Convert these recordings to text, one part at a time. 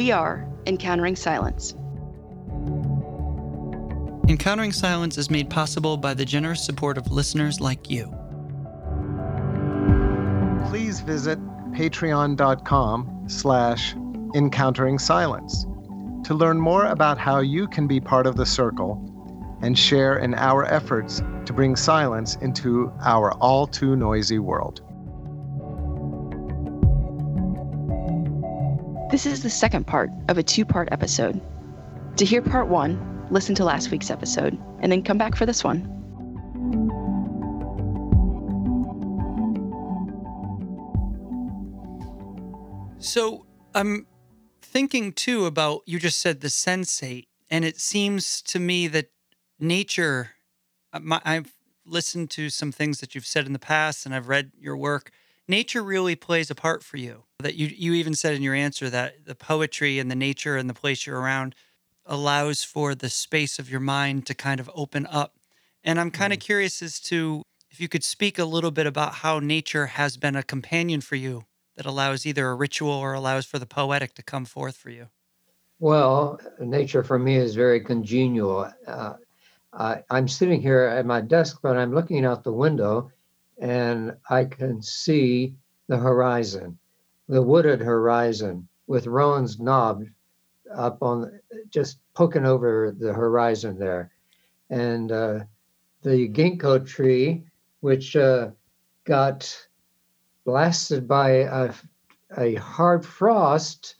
We are Encountering Silence. Encountering Silence is made possible by the generous support of listeners like you. Please visit patreon.com slash encountering silence to learn more about how you can be part of the circle and share in our efforts to bring silence into our all too noisy world. This is the second part of a two part episode. To hear part one, listen to last week's episode, and then come back for this one. So I'm thinking too about you just said the sensate, and it seems to me that nature. uh, My, I've listened to some things that you've said in the past, and I've read your work. Nature really plays a part for you. That you you even said in your answer that the poetry and the nature and the place you're around allows for the space of your mind to kind of open up. And I'm kind of curious as to if you could speak a little bit about how nature has been a companion for you that allows either a ritual or allows for the poetic to come forth for you. Well, nature for me is very congenial. Uh, I, I'm sitting here at my desk, but I'm looking out the window and I can see the horizon, the wooded horizon with Rohan's Knob up on just poking over the horizon there. And uh, the ginkgo tree, which uh, got blasted by a, a hard frost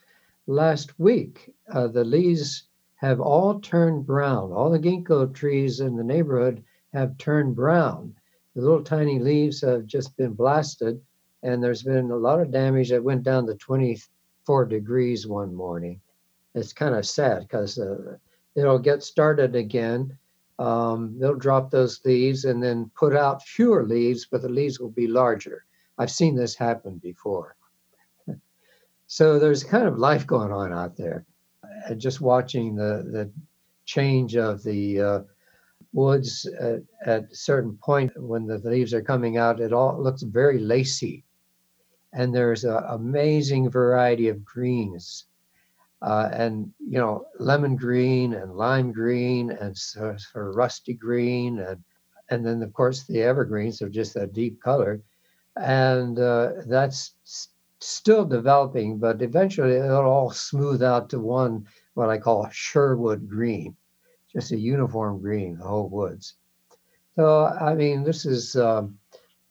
last week. Uh, the leaves have all turned brown. All the ginkgo trees in the neighborhood have turned brown. The little tiny leaves have just been blasted, and there's been a lot of damage that went down to 24 degrees one morning. It's kind of sad because uh, it'll get started again. Um, they'll drop those leaves and then put out fewer leaves, but the leaves will be larger. I've seen this happen before. so there's kind of life going on out there. And just watching the, the change of the uh, woods at, at a certain point when the leaves are coming out, it all looks very lacy. And there's an amazing variety of greens. Uh, and you know, lemon green and lime green and sort of rusty green and and then of course the evergreens are just a deep color and uh, that's s- still developing, but eventually it'll all smooth out to one what I call Sherwood green, just a uniform green, the whole woods. So I mean, this is um,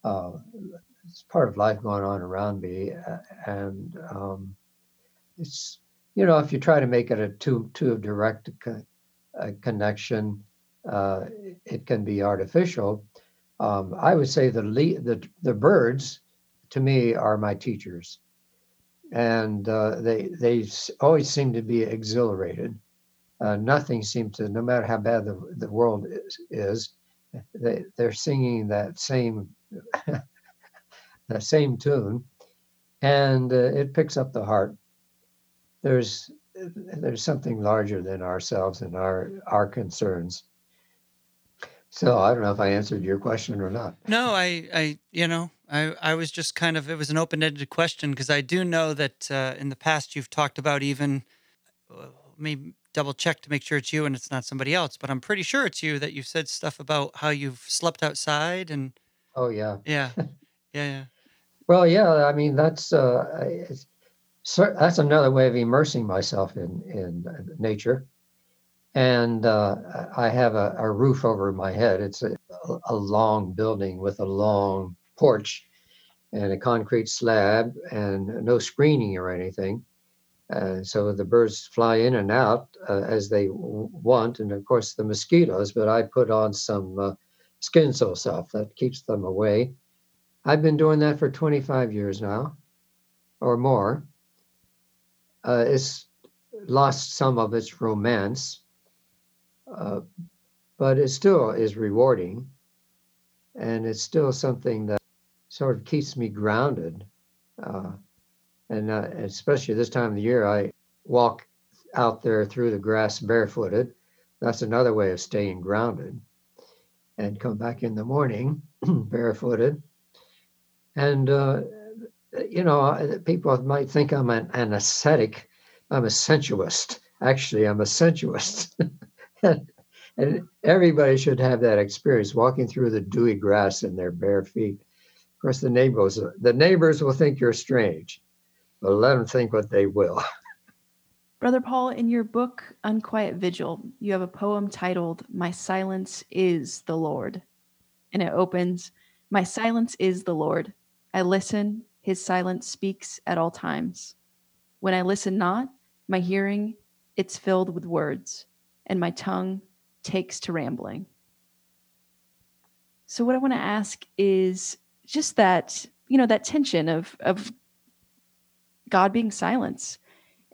uh, it's part of life going on around me, and um, it's you know if you try to make it a too too direct a connection, uh, it can be artificial um, I would say the, le- the the birds, to me, are my teachers, and uh, they they always seem to be exhilarated. Uh, nothing seems to, no matter how bad the, the world is, is they they're singing that same that same tune, and uh, it picks up the heart. There's there's something larger than ourselves and our our concerns. So I don't know if I answered your question or not. No, I, I, you know, I, I was just kind of, it was an open-ended question because I do know that uh, in the past you've talked about even, uh, maybe double check to make sure it's you and it's not somebody else, but I'm pretty sure it's you that you've said stuff about how you've slept outside and Oh yeah. yeah, yeah, yeah. Well, yeah. I mean, that's uh, that's another way of immersing myself in in uh, nature. And uh, I have a, a roof over my head. It's a, a long building with a long porch and a concrete slab and no screening or anything. Uh, so the birds fly in and out uh, as they w- want, and of course the mosquitoes. But I put on some uh, Skin So Soft that keeps them away. I've been doing that for 25 years now, or more. Uh, it's lost some of its romance, uh, but it still is rewarding, and it's still something that sort of keeps me grounded. Uh, and uh, especially this time of the year, I walk out there through the grass barefooted. That's another way of staying grounded. And come back in the morning barefooted. And, uh, you know, people might think I'm an, an ascetic I'm a sensuist. Actually, I'm a sensuist. and everybody should have that experience walking through the dewy grass in their bare feet. Of course, the neighbors the neighbors will think you're strange, but let them think what they will. Brother Paul, in your book Unquiet Vigil, you have a poem titled "My Silence Is the Lord," and it opens, "My silence is the Lord. I listen; His silence speaks at all times. When I listen not, my hearing it's filled with words, and my tongue takes to rambling. So what I want to ask is just that, you know, that tension of of God being silence.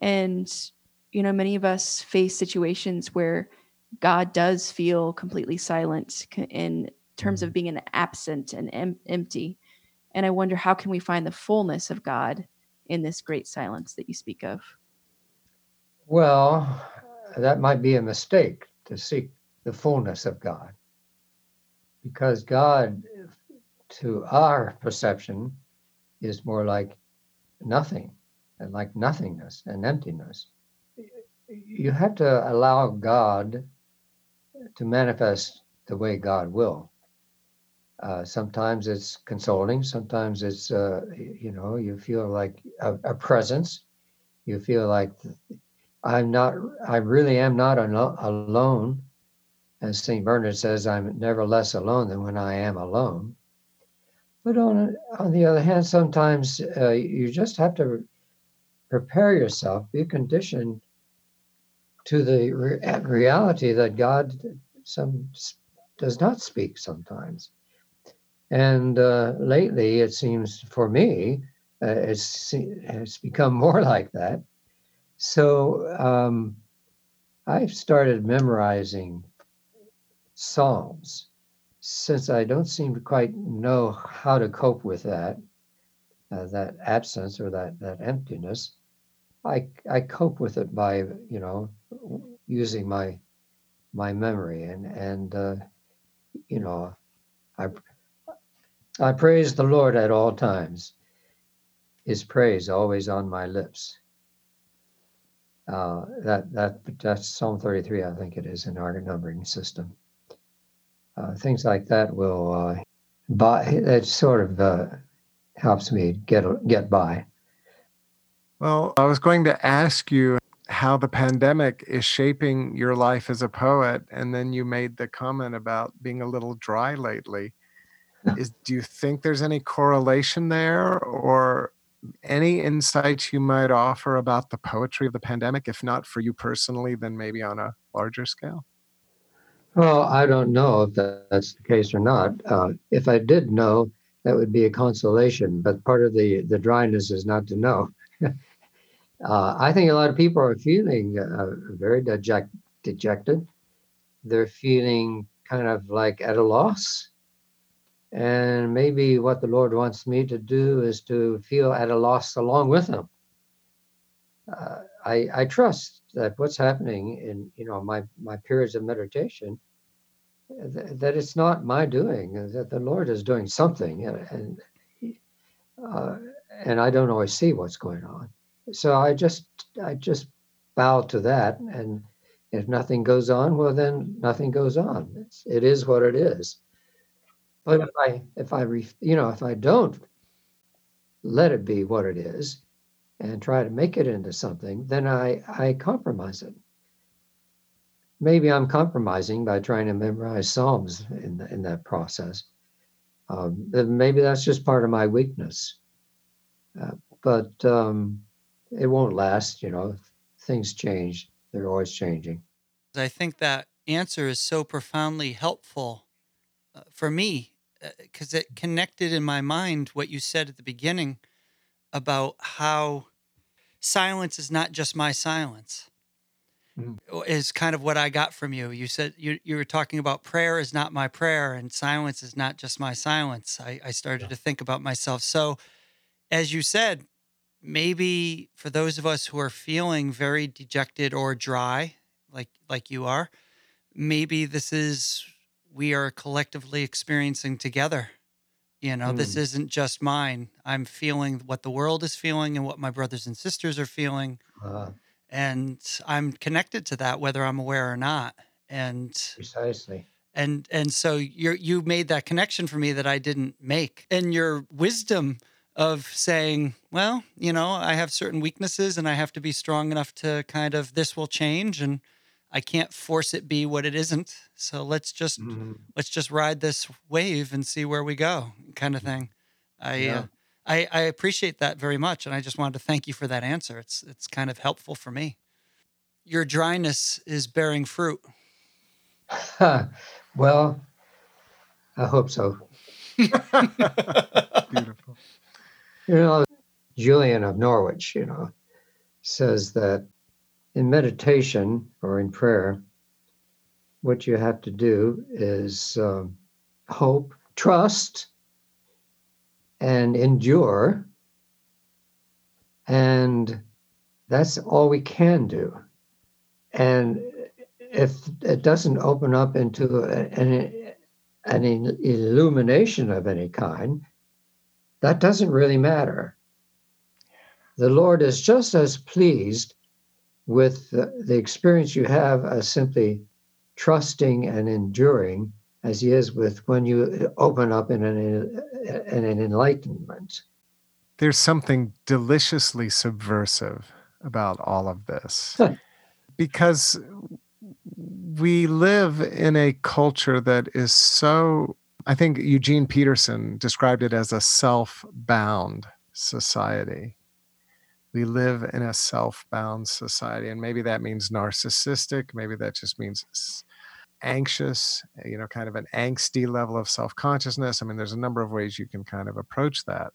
And, you know, many of us face situations where God does feel completely silent in terms of mm-hmm. being an absent and em- empty. And I wonder how can we find the fullness of God in this great silence that you speak of? Well, that might be a mistake to seek the fullness of God. Because God, to our perception, is more like nothing and like nothingness and emptiness. You have to allow God to manifest the way God will. Uh, sometimes it's consoling. Sometimes it's, uh, you know, you feel like a, a, presence. You feel like I'm not, I really am not alone as St. Bernard says, I'm never less alone than when I am alone. But on, on the other hand, sometimes uh, you just have to prepare yourself, be conditioned to the re- reality that God some does not speak sometimes. And uh, lately, it seems for me, uh, it's, it's become more like that. So um, I've started memorizing Psalms, since I don't seem to quite know how to cope with that, uh, that absence or that that emptiness, I I cope with it by you know using my my memory and and uh, you know I I praise the Lord at all times. His praise always on my lips. Uh, that that that's Psalm 33, I think it is in our numbering system uh, things like that will uh, buy. It sort of uh, helps me get get by. Well, I was going to ask you how the pandemic is shaping your life as a poet, and then you made the comment about being a little dry lately. Is do you think there's any correlation there, or any insights you might offer about the poetry of the pandemic? If not for you personally, then maybe on a larger scale. Well, I don't know if that's the case or not. Uh, if I did know, that would be a consolation. But part of the the dryness is not to know. uh, I think a lot of people are feeling uh, very deject, dejected. They're feeling kind of like at a loss. And maybe what the Lord wants me to do is to feel at a loss along with them. Uh, I, I trust that what's happening in you know my my periods of meditation that it's not my doing that the lord is doing something and uh, and i don't always see what's going on. So i just i just bow to that and if nothing goes on well then nothing goes on. It's, it is what it is but if i if i you know if i don't let it be what it is and try to make it into something then i i compromise it maybe I'm compromising by trying to memorize Psalms in the, in that process. Um, maybe that's just part of my weakness. Uh, but um, it won't last, you know. Things change; they're always changing. I think that answer is so profoundly helpful uh, for me because uh, it connected in my mind what you said at the beginning about how silence is not just my silence mm-hmm. is kind of what I got from you. You said you you were talking about prayer is not my prayer and silence is not just my silence. I, I started yeah. to think about myself. So as you said, maybe for those of us who are feeling very dejected or dry, like like you are, maybe this is we are collectively experiencing together. You know, mm. this isn't just mine. I'm feeling what the world is feeling and what my brothers and sisters are feeling. Uh and I'm connected to that whether I'm aware or not. And Precisely. and and so you you made that connection for me that I didn't make. And your wisdom of saying, well, you know, I have certain weaknesses and I have to be strong enough to kind of this will change and I can't force it be what it isn't. So let's just Mm-hmm. let's just ride this wave and see where we go, kind of thing. I Yeah. uh, I I appreciate that very much, and I just wanted to thank you for that answer. It's it's kind of helpful for me. Your dryness is bearing fruit. well, I hope so. Beautiful. You know, Julian of Norwich, you know, says that in meditation or in prayer, what you have to do is um, hope, trust, and endure. And that's all we can do. And if it doesn't open up into an, an illumination of any kind, that doesn't really matter. The Lord is just as pleased with the, the experience you have as simply trusting and enduring as he is with when you open up in an, in an enlightenment. There's something deliciously subversive about all of this because we live in a culture that is so I think Eugene Peterson described it as a self bound society. We live in a self bound society, and maybe that means narcissistic, maybe that just means anxious, you know, kind of an angsty level of self consciousness. I mean, there's a number of ways you can kind of approach that.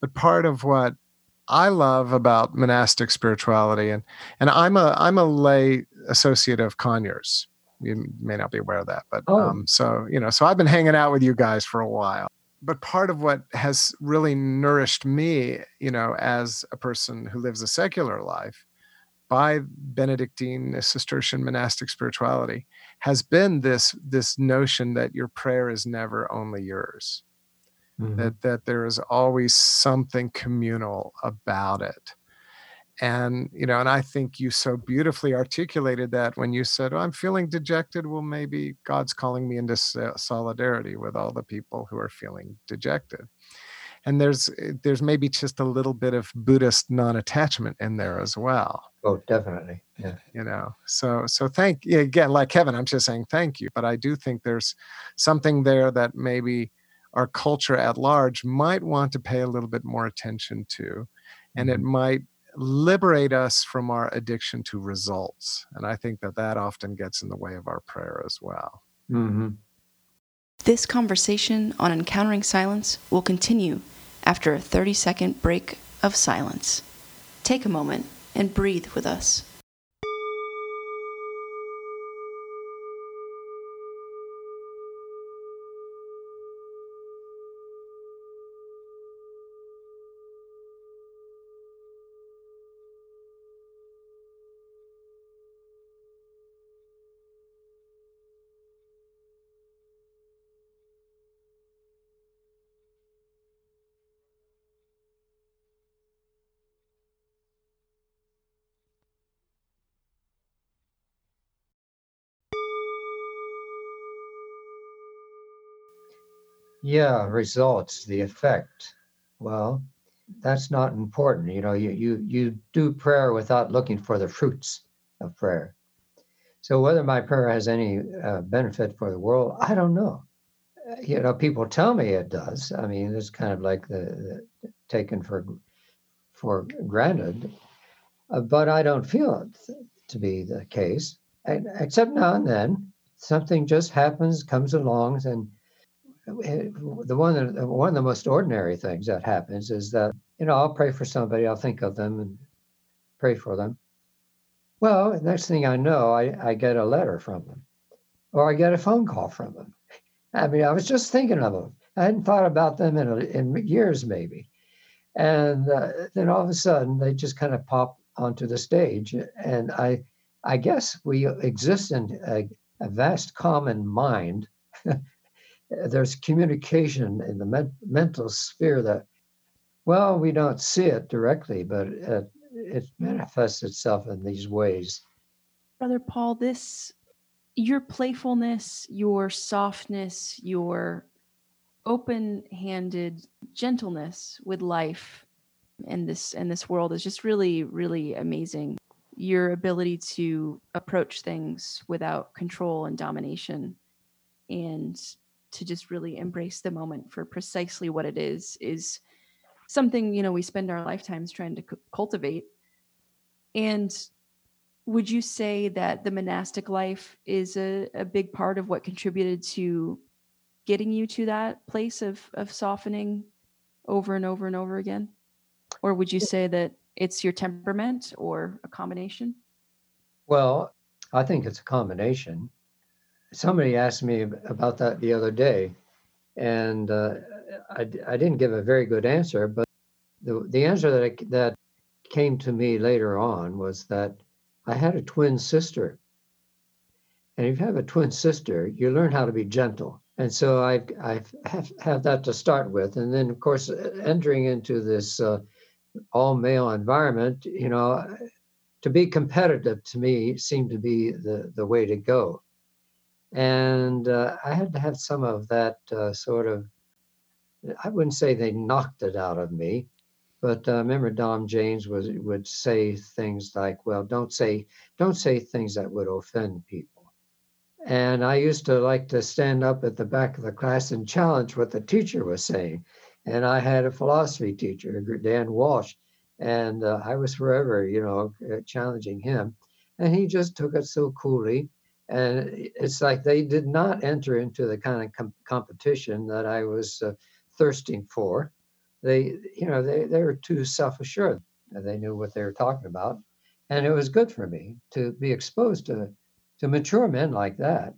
But part of what I love about monastic spirituality, and and I'm a I'm a lay associate of Conyers you may not be aware of that but oh. um, so you know so i've been hanging out with you guys for a while but part of what has really nourished me you know as a person who lives a secular life by benedictine cistercian monastic spirituality has been this this notion that your prayer is never only yours mm-hmm. that that there is always something communal about it and you know and i think you so beautifully articulated that when you said oh, i'm feeling dejected well maybe god's calling me into solidarity with all the people who are feeling dejected. And there's there's maybe just a little bit of buddhist non-attachment in there as well. Oh definitely. Yeah. You know so so thank you again like kevin i'm just saying thank you but i do think there's something there that maybe our culture at large might want to pay a little bit more attention to and mm-hmm. it might liberate us from our addiction to results. And I think that that often gets in the way of our prayer as well. Mm-hmm. This conversation on encountering silence will continue after a 30 second break of silence. Take a moment and breathe with us. Yeah, results, the effect. Well, that's not important. You know, you you you do prayer without looking for the fruits of prayer. So whether my prayer has any uh, benefit for the world, I don't know. You know, people tell me it does. I mean, it's kind of like the, the taken for for granted, uh, but I don't feel it to be the case. And, except now and then, something just happens, comes along, and the one one of the most ordinary things that happens is that you know I'll pray for somebody, I'll think of them and pray for them. Well, next thing I know, I, I get a letter from them, or I get a phone call from them. I mean, I was just thinking of them. I hadn't thought about them in, in years, maybe, and uh, then all of a sudden they just kind of pop onto the stage, and I I guess we exist in a, a vast common mind there's communication in the men- mental sphere that well we don't see it directly but it, it manifests itself in these ways. Brother Paul, this your playfulness, your softness, your open-handed gentleness with life and this and this world is just really really amazing your ability to approach things without control and domination and to just really embrace the moment for precisely what it is is something you know we spend our lifetimes trying to c- cultivate. And would you say that the monastic life is a, a big part of what contributed to getting you to that place of of softening over and over and over again? Or would you say that it's your temperament or a combination? Well, I think it's a combination. Somebody asked me about that the other day, and uh, I, I didn't give a very good answer, but the, the answer that, I, that came to me later on was that I had a twin sister. And if you have a twin sister, you learn how to be gentle. And so I, I have, have that to start with. And then, of course, entering into this uh, all male environment, you know, to be competitive to me seemed to be the, the way to go. And uh, I had to have some of that uh, sort of, I wouldn't say they knocked it out of me, but uh, remember Dom James was would say things like, "Well, don't say don't say things that would offend people." And I used to like to stand up at the back of the class and challenge what the teacher was saying. And I had a philosophy teacher, Dan Walsh, and uh, I was forever, you know, uh, challenging him. And he just took it so coolly. And it's like they did not enter into the kind of com- competition that I was uh, thirsting for. They, you know, they, they were too self assured. They knew what they were talking about. And it was good for me to be exposed to, to mature men like that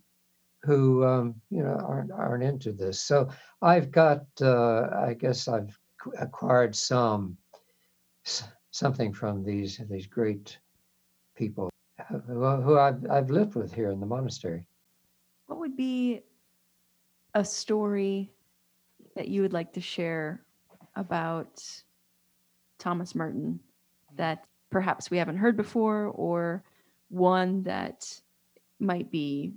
who, um, you know, aren't, aren't into this. So I've got, uh, I guess I've acquired some something from these these great people who, I've, I've lived with here in the monastery. what would be a story that you would like to share about thomas merton that perhaps we haven't heard before or one that might be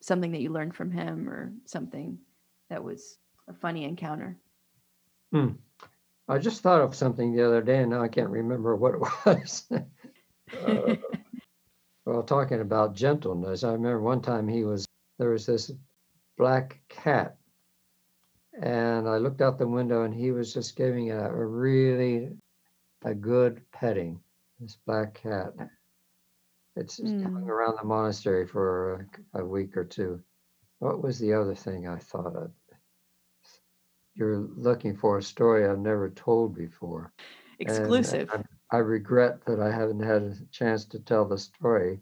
something that you learned from him or something that was a funny encounter I just thought of something the other day and now I can't remember what it was. Uh, well, talking about gentleness, I remember one time he was there was this black cat, and I looked out the window and he was just giving it a, a really a good petting. This black cat. It's just hung Mm. around the monastery for a, a week or two. What was the other thing I thought of? You're looking for a story I've never told before. And exclusive I, regret that I haven't had a chance to tell the story.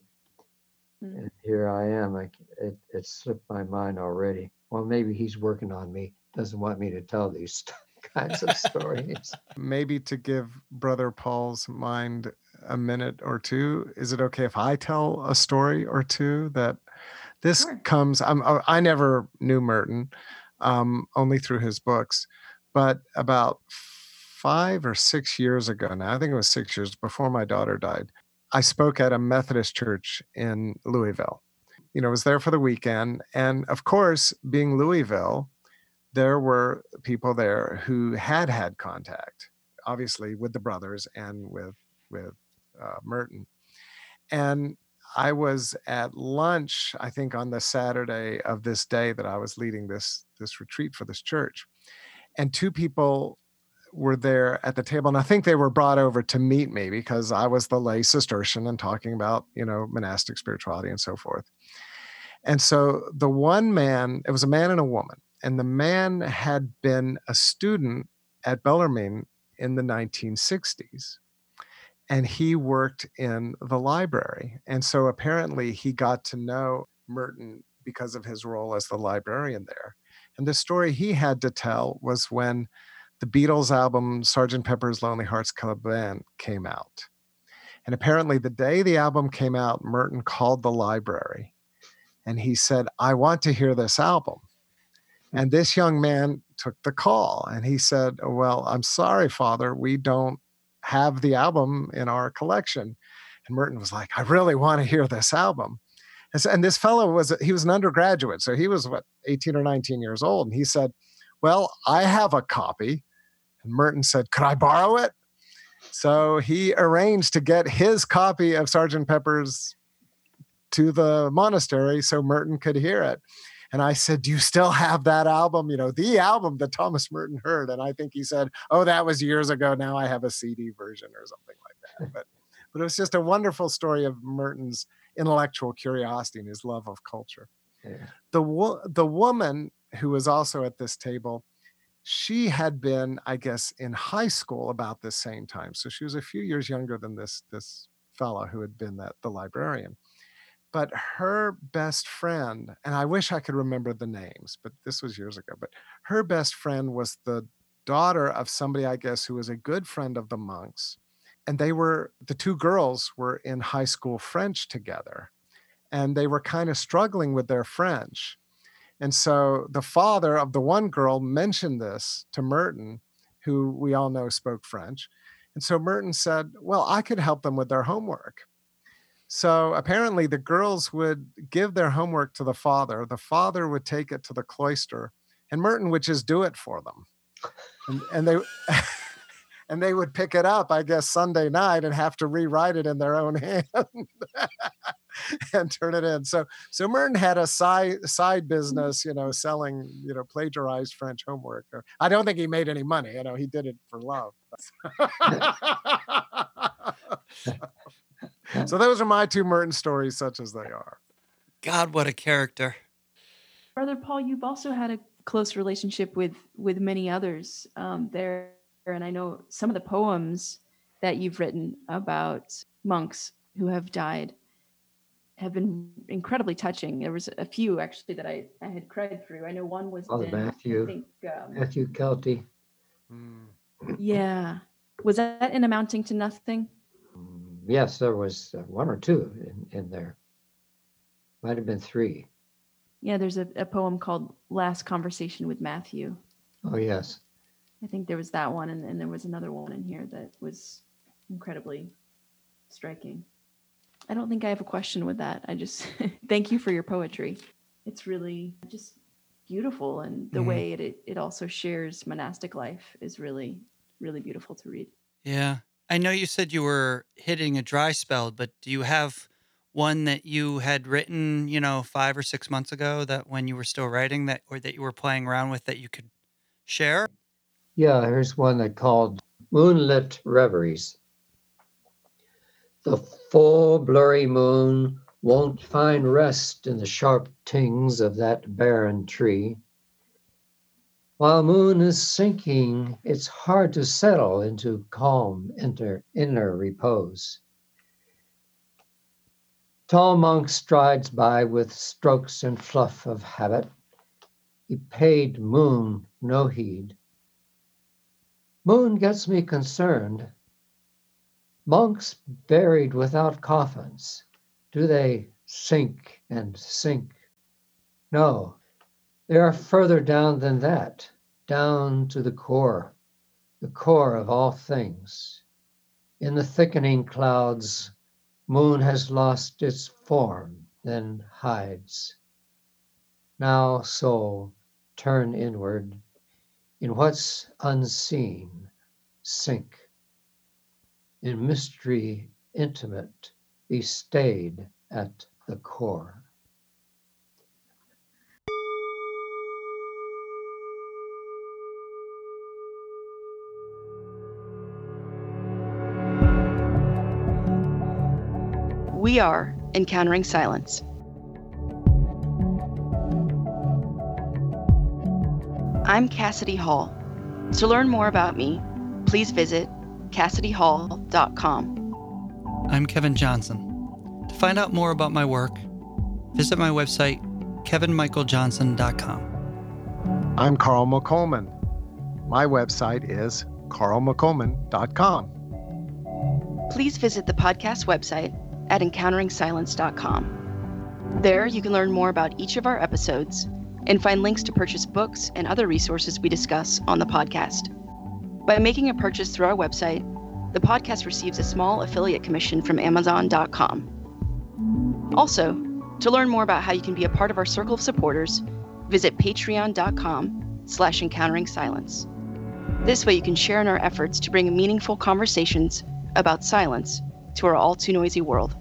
Mm. And here I am. I, it, it slipped my mind already. Well, maybe he's working on me. Doesn't want me to tell these kinds of stories. Maybe to give Brother Paul's mind a minute or two, is it okay if I tell a story or two that this Sure. comes? I'm, I I never knew Merton, um, only through his books, but about five or six years ago now, I think it was six years before my daughter died, I spoke at a Methodist church in Louisville. You know, I was there for the weekend. And of course, being Louisville, there were people there who had had contact, obviously with the brothers and with with uh, Merton. And I was at lunch, I think, on the Saturday of this day that I was leading this this retreat for this church, and two people were there at the table, and I think they were brought over to meet me because I was the lay Cistercian and talking about you know monastic spirituality and so forth. And so the one man, it was a man and a woman, and the man had been a student at Bellarmine in the 1960s. And he worked in the library. And so apparently he got to know Merton because of his role as the librarian there. And the story he had to tell was when the Beatles album Sgt. Pepper's Lonely Hearts Club Band came out. And apparently, the day the album came out, Merton called the library and he said, I want to hear this album. Hmm. And this young man took the call and he said, Well, I'm sorry, Father, we don't have the album in our collection. And Merton was like, I really want to hear this album. And, so, and this fellow was, he was an undergraduate. So he was what, 18 or 19 years old. And he said, Well, I have a copy. And Merton said, Could I borrow it? So he arranged to get his copy of Sergeant Pepper's to the monastery so Merton could hear it. And I said, Do you still have that album? You know, the album that Thomas Merton heard. And I think he said, Oh, that was years ago. Now I have a CD version or something like that. Hmm. But but it was just a wonderful story of Merton's intellectual curiosity and his love of culture. Yeah. The wo- the woman who was also at this table, she had been, I guess, in high school about the same time. So she was a few years younger than this this fellow who had been that the librarian but her best friend, and I wish I could remember the names, but this was years ago, but her best friend was the daughter of somebody, I guess, who was a good friend of the monks. And they were, the two girls were in high school French together, and they were kind of struggling with their French. And so the father of the one girl mentioned this to Merton, who we all know spoke French. And so Merton said, Well, I could help them with their homework. So apparently, the girls would give their homework to the father. The father would take it to the cloister, and Merton would just do it for them. And, and they and they would pick it up, I guess, Sunday night and have to rewrite it in their own hand and turn it in. So so Merton had a side side business, you know, selling you know plagiarized French homework. I don't think he made any money. You know, he did it for love. so those are my two Merton stories, such as they are. God, what a character! Brother Paul, you've also had a close relationship with with many others um, there, and I know some of the poems that you've written about monks who have died have been incredibly touching. There was a few actually that I, I had cried through. I know one was Father Matthew, I think, um, Matthew Kelty. Yeah, was that in amounting to nothing? yes, there was uh, one or two in, in there. Might have been three. Yeah, there's a, a poem called Last Conversation with Matthew. Oh, yes. I think there was that one, and, and there was another one in here that was incredibly striking. I don't think I have a question with that. I just thank you for your poetry. It's really just beautiful, and the mm-hmm. way it, it also shares monastic life is really, really beautiful to read. Yeah. I know you said you were hitting a dry spell, but do you have one that you had written, you know, five or six months ago that when you were still writing that or that you were playing around with that you could share? Yeah, here's one that called Moonlit Reveries. The full blurry moon won't find rest in the sharp tings of that barren tree. While moon is sinking, it's hard to settle into calm inner, inner repose. Tall monk strides by with strokes and fluff of habit. He paid moon no heed. Moon gets me concerned. Monks buried without coffins, do they sink and sink? No, they are further down than that, down to the core, the core of all things. In the thickening clouds, moon has lost its form, then hides. Now, soul, turn inward. In what's unseen, sink. In mystery intimate, be stayed at the core. We are Encountering Silence. I'm Cassidy Hall. To learn more about me, please visit CassidyHall.com. I'm Kevin Johnson. To find out more about my work, visit my website, kevinmichaeljohnson.com. I'm Carl McColman. My website is carlmccolman.com. Please visit the podcast website at encounteringsilence.com. There, you can learn more about each of our episodes and find links to purchase books and other resources we discuss on the podcast. By making a purchase through our website, the podcast receives a small affiliate commission from Amazon.com. Also, to learn more about how you can be a part of our circle of supporters, visit patreon.com slash encountering silence. This way you can share in our efforts to bring meaningful conversations about silence to our all too noisy world.